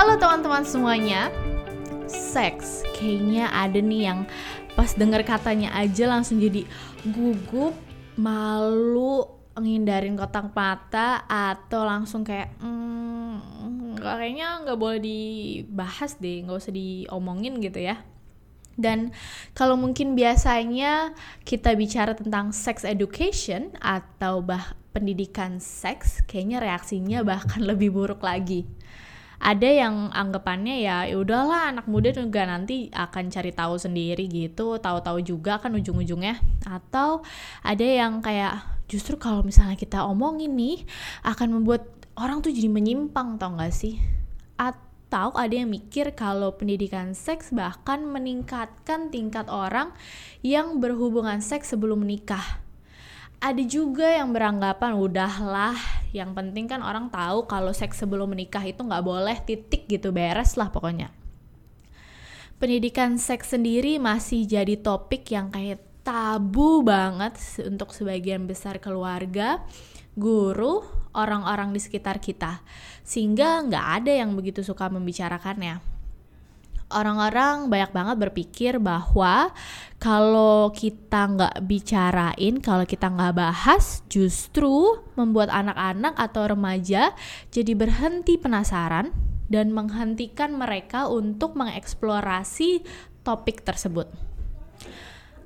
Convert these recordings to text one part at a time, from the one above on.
Halo teman-teman semuanya. Seks kayaknya ada nih yang pas dengar katanya aja langsung jadi gugup, malu, ngindarin kotak mata atau langsung kayak hmm, kayaknya nggak boleh dibahas deh, nggak usah diomongin gitu ya. Dan kalau mungkin biasanya kita bicara tentang sex education atau bah pendidikan seks, kayaknya reaksinya bahkan lebih buruk lagi ada yang anggapannya ya, ya udahlah anak muda juga nanti akan cari tahu sendiri gitu tahu-tahu juga kan ujung-ujungnya. Atau ada yang kayak justru kalau misalnya kita omongin nih akan membuat orang tuh jadi menyimpang tau gak sih? Atau ada yang mikir kalau pendidikan seks bahkan meningkatkan tingkat orang yang berhubungan seks sebelum menikah. Ada juga yang beranggapan udahlah yang penting kan orang tahu kalau seks sebelum menikah itu nggak boleh titik gitu beres lah pokoknya. Pendidikan seks sendiri masih jadi topik yang kayak tabu banget untuk sebagian besar keluarga guru orang-orang di sekitar kita. Sehingga nggak ada yang begitu suka membicarakannya orang-orang banyak banget berpikir bahwa kalau kita nggak bicarain, kalau kita nggak bahas, justru membuat anak-anak atau remaja jadi berhenti penasaran dan menghentikan mereka untuk mengeksplorasi topik tersebut.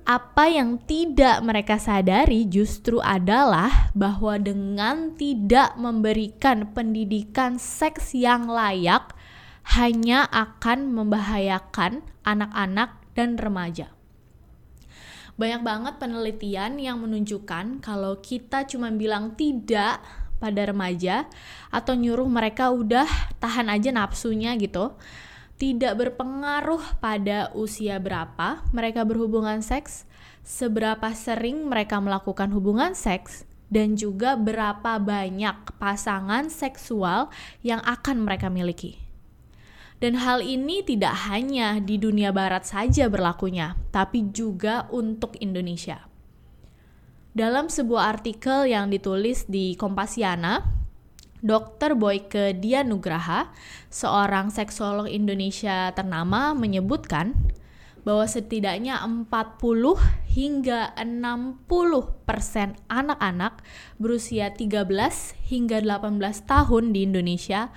Apa yang tidak mereka sadari justru adalah bahwa dengan tidak memberikan pendidikan seks yang layak, hanya akan membahayakan anak-anak dan remaja. Banyak banget penelitian yang menunjukkan kalau kita cuma bilang tidak pada remaja atau nyuruh mereka udah tahan aja nafsunya gitu, tidak berpengaruh pada usia berapa mereka berhubungan seks, seberapa sering mereka melakukan hubungan seks, dan juga berapa banyak pasangan seksual yang akan mereka miliki. Dan hal ini tidak hanya di dunia barat saja berlakunya, tapi juga untuk Indonesia. Dalam sebuah artikel yang ditulis di Kompasiana, Dr. Boyke Dianugraha, seorang seksolog Indonesia ternama menyebutkan bahwa setidaknya 40 hingga 60 persen anak-anak berusia 13 hingga 18 tahun di Indonesia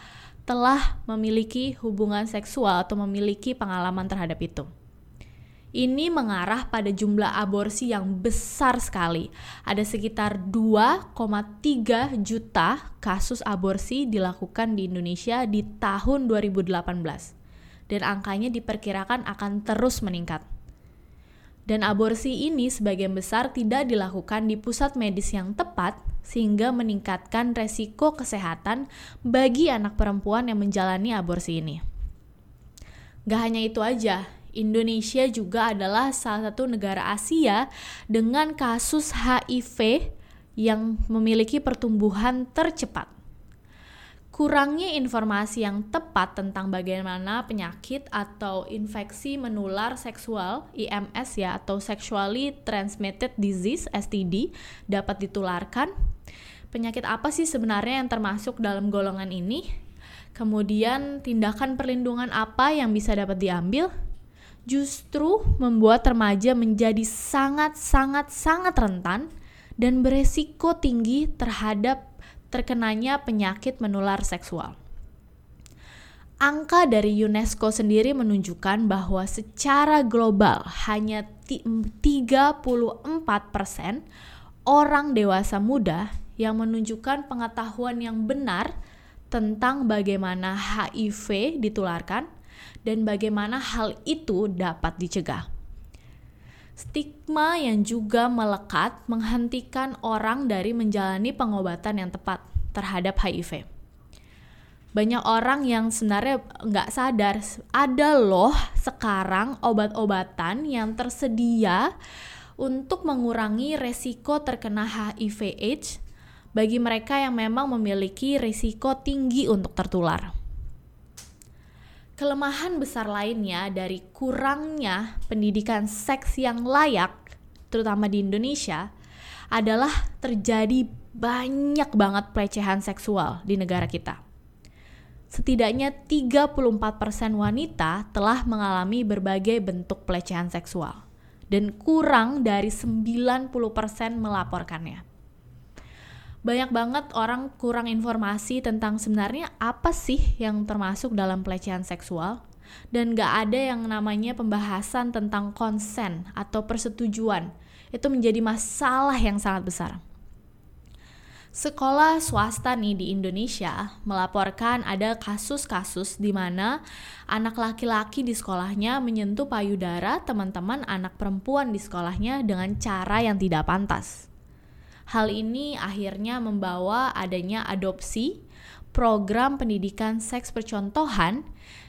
telah memiliki hubungan seksual atau memiliki pengalaman terhadap itu. Ini mengarah pada jumlah aborsi yang besar sekali. Ada sekitar 2,3 juta kasus aborsi dilakukan di Indonesia di tahun 2018. Dan angkanya diperkirakan akan terus meningkat. Dan aborsi ini sebagian besar tidak dilakukan di pusat medis yang tepat sehingga meningkatkan resiko kesehatan bagi anak perempuan yang menjalani aborsi ini. Gak hanya itu aja, Indonesia juga adalah salah satu negara Asia dengan kasus HIV yang memiliki pertumbuhan tercepat kurangnya informasi yang tepat tentang bagaimana penyakit atau infeksi menular seksual IMS ya atau sexually transmitted disease STD dapat ditularkan. Penyakit apa sih sebenarnya yang termasuk dalam golongan ini? Kemudian tindakan perlindungan apa yang bisa dapat diambil? Justru membuat remaja menjadi sangat-sangat-sangat rentan dan beresiko tinggi terhadap terkenanya penyakit menular seksual. Angka dari UNESCO sendiri menunjukkan bahwa secara global hanya 34% orang dewasa muda yang menunjukkan pengetahuan yang benar tentang bagaimana HIV ditularkan dan bagaimana hal itu dapat dicegah. Stigma yang juga melekat menghentikan orang dari menjalani pengobatan yang tepat terhadap HIV. Banyak orang yang sebenarnya nggak sadar ada loh sekarang obat-obatan yang tersedia untuk mengurangi resiko terkena HIV/AIDS bagi mereka yang memang memiliki risiko tinggi untuk tertular. Kelemahan besar lainnya dari kurangnya pendidikan seks yang layak, terutama di Indonesia, adalah terjadi banyak banget pelecehan seksual di negara kita. setidaknya 34% wanita telah mengalami berbagai bentuk pelecehan seksual dan kurang dari 90% melaporkannya. Banyak banget orang kurang informasi tentang sebenarnya apa sih yang termasuk dalam pelecehan seksual dan gak ada yang namanya pembahasan tentang konsen atau persetujuan. Itu menjadi masalah yang sangat besar. Sekolah swasta nih di Indonesia melaporkan ada kasus-kasus di mana anak laki-laki di sekolahnya menyentuh payudara teman-teman anak perempuan di sekolahnya dengan cara yang tidak pantas. Hal ini akhirnya membawa adanya adopsi program pendidikan seks percontohan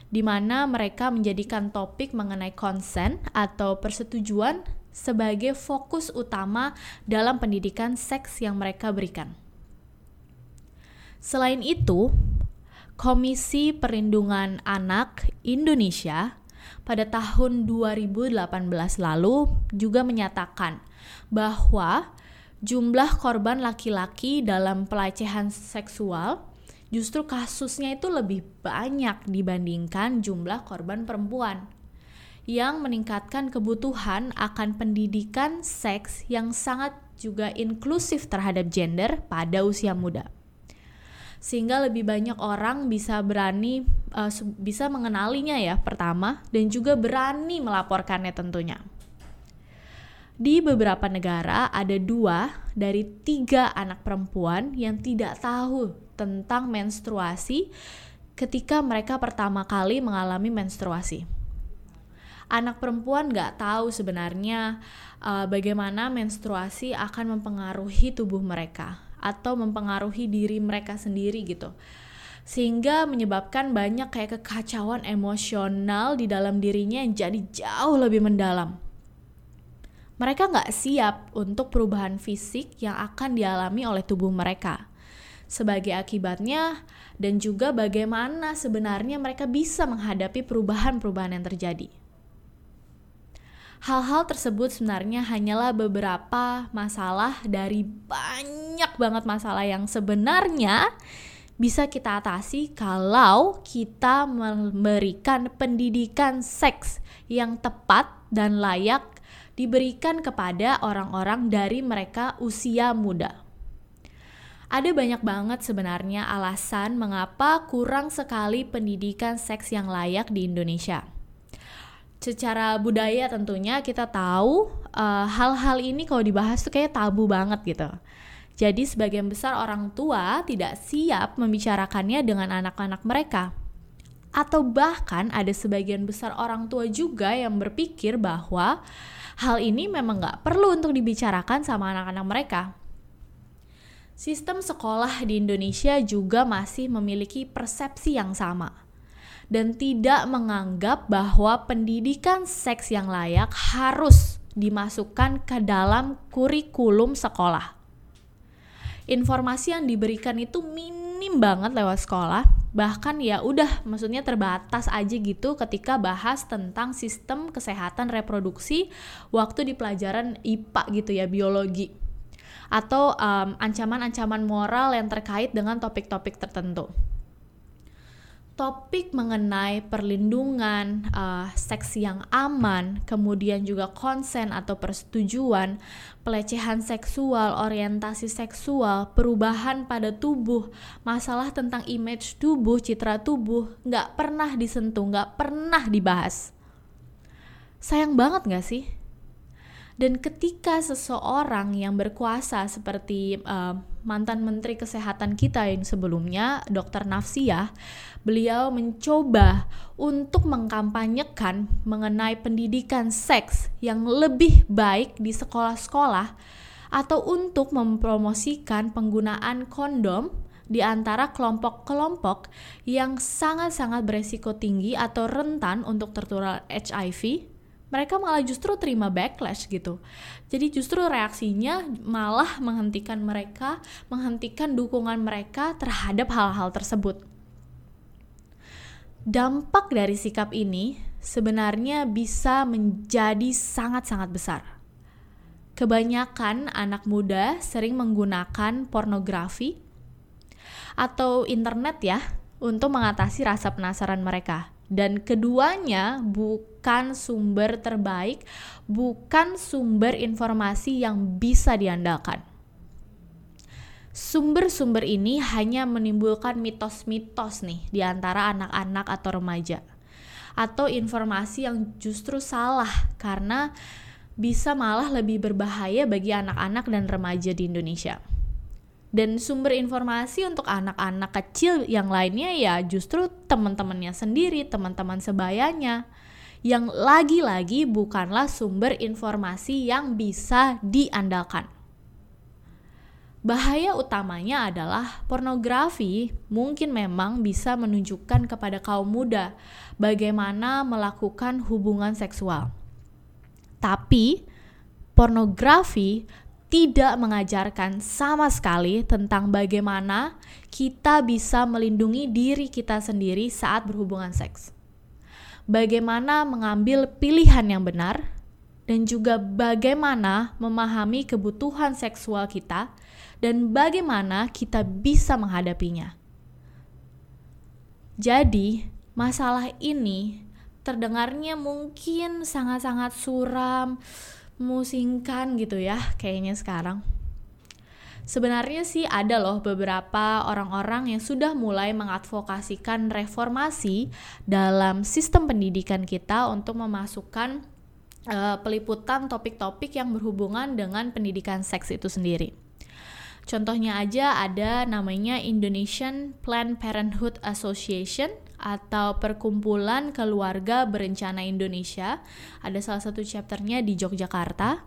di mana mereka menjadikan topik mengenai konsen atau persetujuan sebagai fokus utama dalam pendidikan seks yang mereka berikan. Selain itu, Komisi Perlindungan Anak Indonesia pada tahun 2018 lalu juga menyatakan bahwa jumlah korban laki-laki dalam pelecehan seksual justru kasusnya itu lebih banyak dibandingkan jumlah korban perempuan yang meningkatkan kebutuhan akan pendidikan seks yang sangat juga inklusif terhadap gender pada usia muda sehingga lebih banyak orang bisa berani uh, bisa mengenalinya ya pertama dan juga berani melaporkannya tentunya. Di beberapa negara ada dua dari tiga anak perempuan yang tidak tahu tentang menstruasi ketika mereka pertama kali mengalami menstruasi. Anak perempuan nggak tahu sebenarnya uh, bagaimana menstruasi akan mempengaruhi tubuh mereka atau mempengaruhi diri mereka sendiri gitu sehingga menyebabkan banyak kayak kekacauan emosional di dalam dirinya yang jadi jauh lebih mendalam. Mereka nggak siap untuk perubahan fisik yang akan dialami oleh tubuh mereka. Sebagai akibatnya, dan juga bagaimana sebenarnya mereka bisa menghadapi perubahan-perubahan yang terjadi. Hal-hal tersebut sebenarnya hanyalah beberapa masalah dari banyak banget masalah yang sebenarnya bisa kita atasi kalau kita memberikan pendidikan seks yang tepat dan layak diberikan kepada orang-orang dari mereka usia muda. Ada banyak banget sebenarnya alasan mengapa kurang sekali pendidikan seks yang layak di Indonesia secara budaya tentunya kita tahu eh, hal-hal uh, ini kalau dibahas tuh kayak tabu banget gitu. Jadi sebagian besar orang tua tidak siap membicarakannya dengan anak-anak mereka. Atau bahkan ada sebagian besar orang tua juga yang berpikir bahwa hal ini memang nggak perlu untuk dibicarakan sama anak-anak mereka. Sistem sekolah di Indonesia juga masih memiliki persepsi yang sama dan tidak menganggap bahwa pendidikan seks yang layak harus dimasukkan ke dalam kurikulum sekolah. Informasi yang diberikan itu minim banget lewat sekolah, bahkan ya udah maksudnya terbatas aja gitu ketika bahas tentang sistem kesehatan reproduksi waktu di pelajaran IPA gitu ya, biologi. Atau ancaman-ancaman um, moral yang terkait dengan topik-topik tertentu topik mengenai perlindungan, uh, seks yang aman, kemudian juga konsen atau persetujuan, pelecehan seksual, orientasi seksual, perubahan pada tubuh, masalah tentang image tubuh, citra tubuh, nggak pernah disentuh, nggak pernah dibahas. Sayang banget nggak sih? Dan ketika seseorang yang berkuasa seperti uh, mantan Menteri Kesehatan kita yang sebelumnya, Dr. Nafsiyah, beliau mencoba untuk mengkampanyekan mengenai pendidikan seks yang lebih baik di sekolah-sekolah atau untuk mempromosikan penggunaan kondom di antara kelompok-kelompok yang sangat-sangat beresiko tinggi atau rentan untuk tertular HIV mereka malah justru terima backlash gitu. Jadi justru reaksinya malah menghentikan mereka, menghentikan dukungan mereka terhadap hal-hal tersebut. Dampak dari sikap ini sebenarnya bisa menjadi sangat-sangat besar. Kebanyakan anak muda sering menggunakan pornografi atau internet ya untuk mengatasi rasa penasaran mereka. Dan keduanya bukan sumber terbaik, bukan sumber informasi yang bisa diandalkan. Sumber-sumber ini hanya menimbulkan mitos-mitos nih di antara anak-anak atau remaja. Atau informasi yang justru salah karena bisa malah lebih berbahaya bagi anak-anak dan remaja di Indonesia. Dan sumber informasi untuk anak-anak kecil yang lainnya ya justru teman-temannya sendiri, teman-teman sebayanya. Yang lagi-lagi bukanlah sumber informasi yang bisa diandalkan. Bahaya utamanya adalah pornografi mungkin memang bisa menunjukkan kepada kaum muda bagaimana melakukan hubungan seksual. Tapi pornografi tidak mengajarkan sama sekali tentang bagaimana kita bisa melindungi diri kita sendiri saat berhubungan seks. Bagaimana mengambil pilihan yang benar dan juga bagaimana memahami kebutuhan seksual kita dan bagaimana kita bisa menghadapinya. Jadi, masalah ini terdengarnya mungkin sangat-sangat suram, musingkan gitu ya kayaknya sekarang. Sebenarnya sih ada loh beberapa orang-orang yang sudah mulai mengadvokasikan reformasi dalam sistem pendidikan kita untuk memasukkan uh, peliputan topik-topik yang berhubungan dengan pendidikan seks itu sendiri. Contohnya aja ada namanya Indonesian Planned Parenthood Association atau Perkumpulan Keluarga Berencana Indonesia. Ada salah satu chapternya di Yogyakarta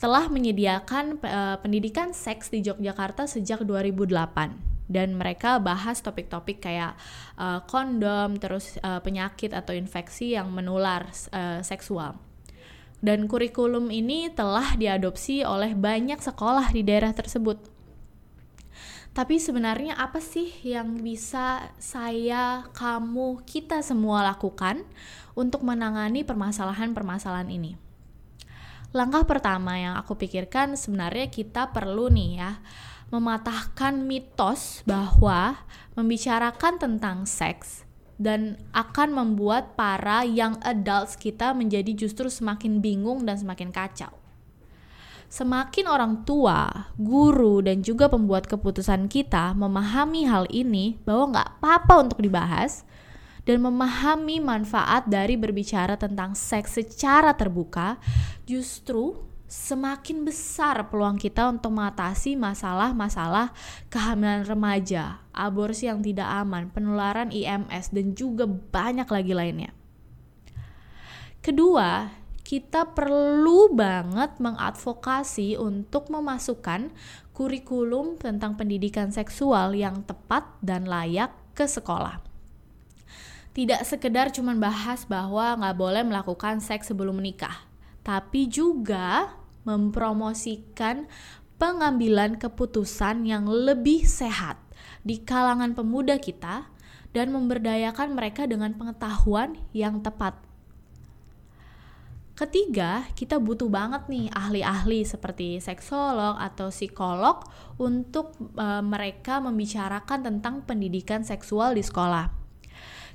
telah menyediakan uh, pendidikan seks di Yogyakarta sejak 2008 dan mereka bahas topik-topik kayak uh, kondom, terus uh, penyakit atau infeksi yang menular uh, seksual. Dan kurikulum ini telah diadopsi oleh banyak sekolah di daerah tersebut. Tapi sebenarnya apa sih yang bisa saya, kamu, kita semua lakukan untuk menangani permasalahan-permasalahan ini? Langkah pertama yang aku pikirkan sebenarnya kita perlu nih ya mematahkan mitos bahwa membicarakan tentang seks dan akan membuat para young adults kita menjadi justru semakin bingung dan semakin kacau semakin orang tua, guru, dan juga pembuat keputusan kita memahami hal ini bahwa nggak apa-apa untuk dibahas dan memahami manfaat dari berbicara tentang seks secara terbuka, justru semakin besar peluang kita untuk mengatasi masalah-masalah kehamilan remaja, aborsi yang tidak aman, penularan IMS, dan juga banyak lagi lainnya. Kedua, kita perlu banget mengadvokasi untuk memasukkan kurikulum tentang pendidikan seksual yang tepat dan layak ke sekolah. Tidak sekedar cuman bahas bahwa nggak boleh melakukan seks sebelum menikah, tapi juga mempromosikan pengambilan keputusan yang lebih sehat di kalangan pemuda kita dan memberdayakan mereka dengan pengetahuan yang tepat Ketiga, kita butuh banget nih ahli-ahli seperti seksolog atau psikolog untuk e, mereka membicarakan tentang pendidikan seksual di sekolah.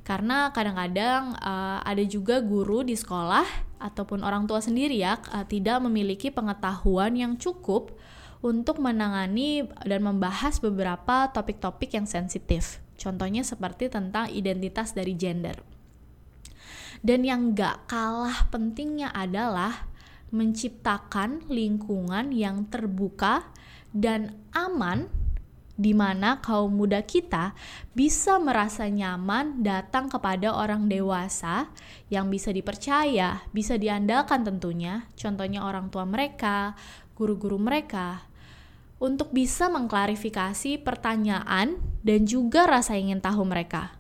Karena kadang-kadang e, ada juga guru di sekolah ataupun orang tua sendiri ya e, tidak memiliki pengetahuan yang cukup untuk menangani dan membahas beberapa topik-topik yang sensitif. Contohnya seperti tentang identitas dari gender. Dan yang gak kalah pentingnya adalah menciptakan lingkungan yang terbuka dan aman di mana kaum muda kita bisa merasa nyaman datang kepada orang dewasa yang bisa dipercaya, bisa diandalkan tentunya, contohnya orang tua mereka, guru-guru mereka, untuk bisa mengklarifikasi pertanyaan dan juga rasa ingin tahu mereka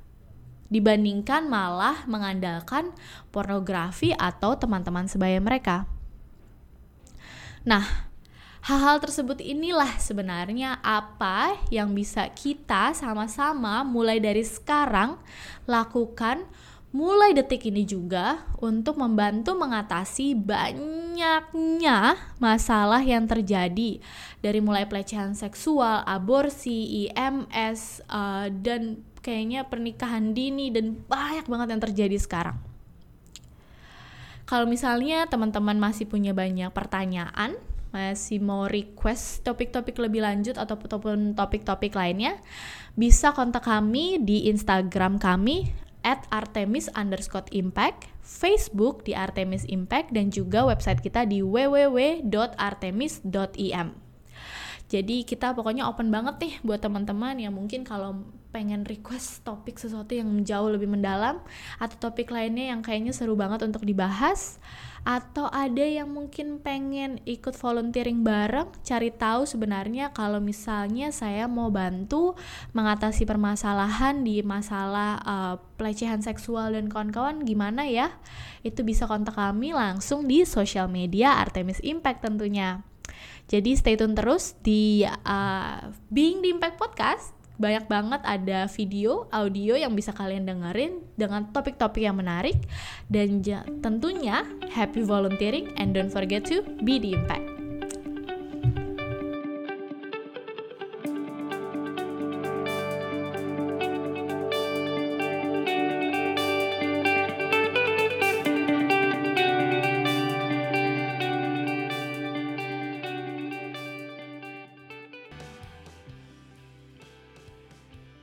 dibandingkan malah mengandalkan pornografi atau teman-teman sebaya mereka. Nah, hal-hal tersebut inilah sebenarnya apa yang bisa kita sama-sama mulai dari sekarang lakukan mulai detik ini juga untuk membantu mengatasi banyaknya masalah yang terjadi dari mulai pelecehan seksual, aborsi, IMS, uh, dan kayaknya pernikahan dini dan banyak banget yang terjadi sekarang. Kalau misalnya teman-teman masih punya banyak pertanyaan, masih mau request topik-topik lebih lanjut ataupun topik-topik lainnya, bisa kontak kami di Instagram kami at Artemis underscore impact, Facebook di Artemis Impact, dan juga website kita di www.artemis.im. Jadi kita pokoknya open banget nih buat teman-teman yang mungkin kalau pengen request topik sesuatu yang jauh lebih mendalam atau topik lainnya yang kayaknya seru banget untuk dibahas atau ada yang mungkin pengen ikut volunteering bareng cari tahu sebenarnya kalau misalnya saya mau bantu mengatasi permasalahan di masalah uh, pelecehan seksual dan kawan-kawan gimana ya? Itu bisa kontak kami langsung di sosial media Artemis Impact tentunya jadi stay tune terus di uh, Being the Impact Podcast banyak banget ada video, audio yang bisa kalian dengerin dengan topik-topik yang menarik dan tentunya happy volunteering and don't forget to be the impact.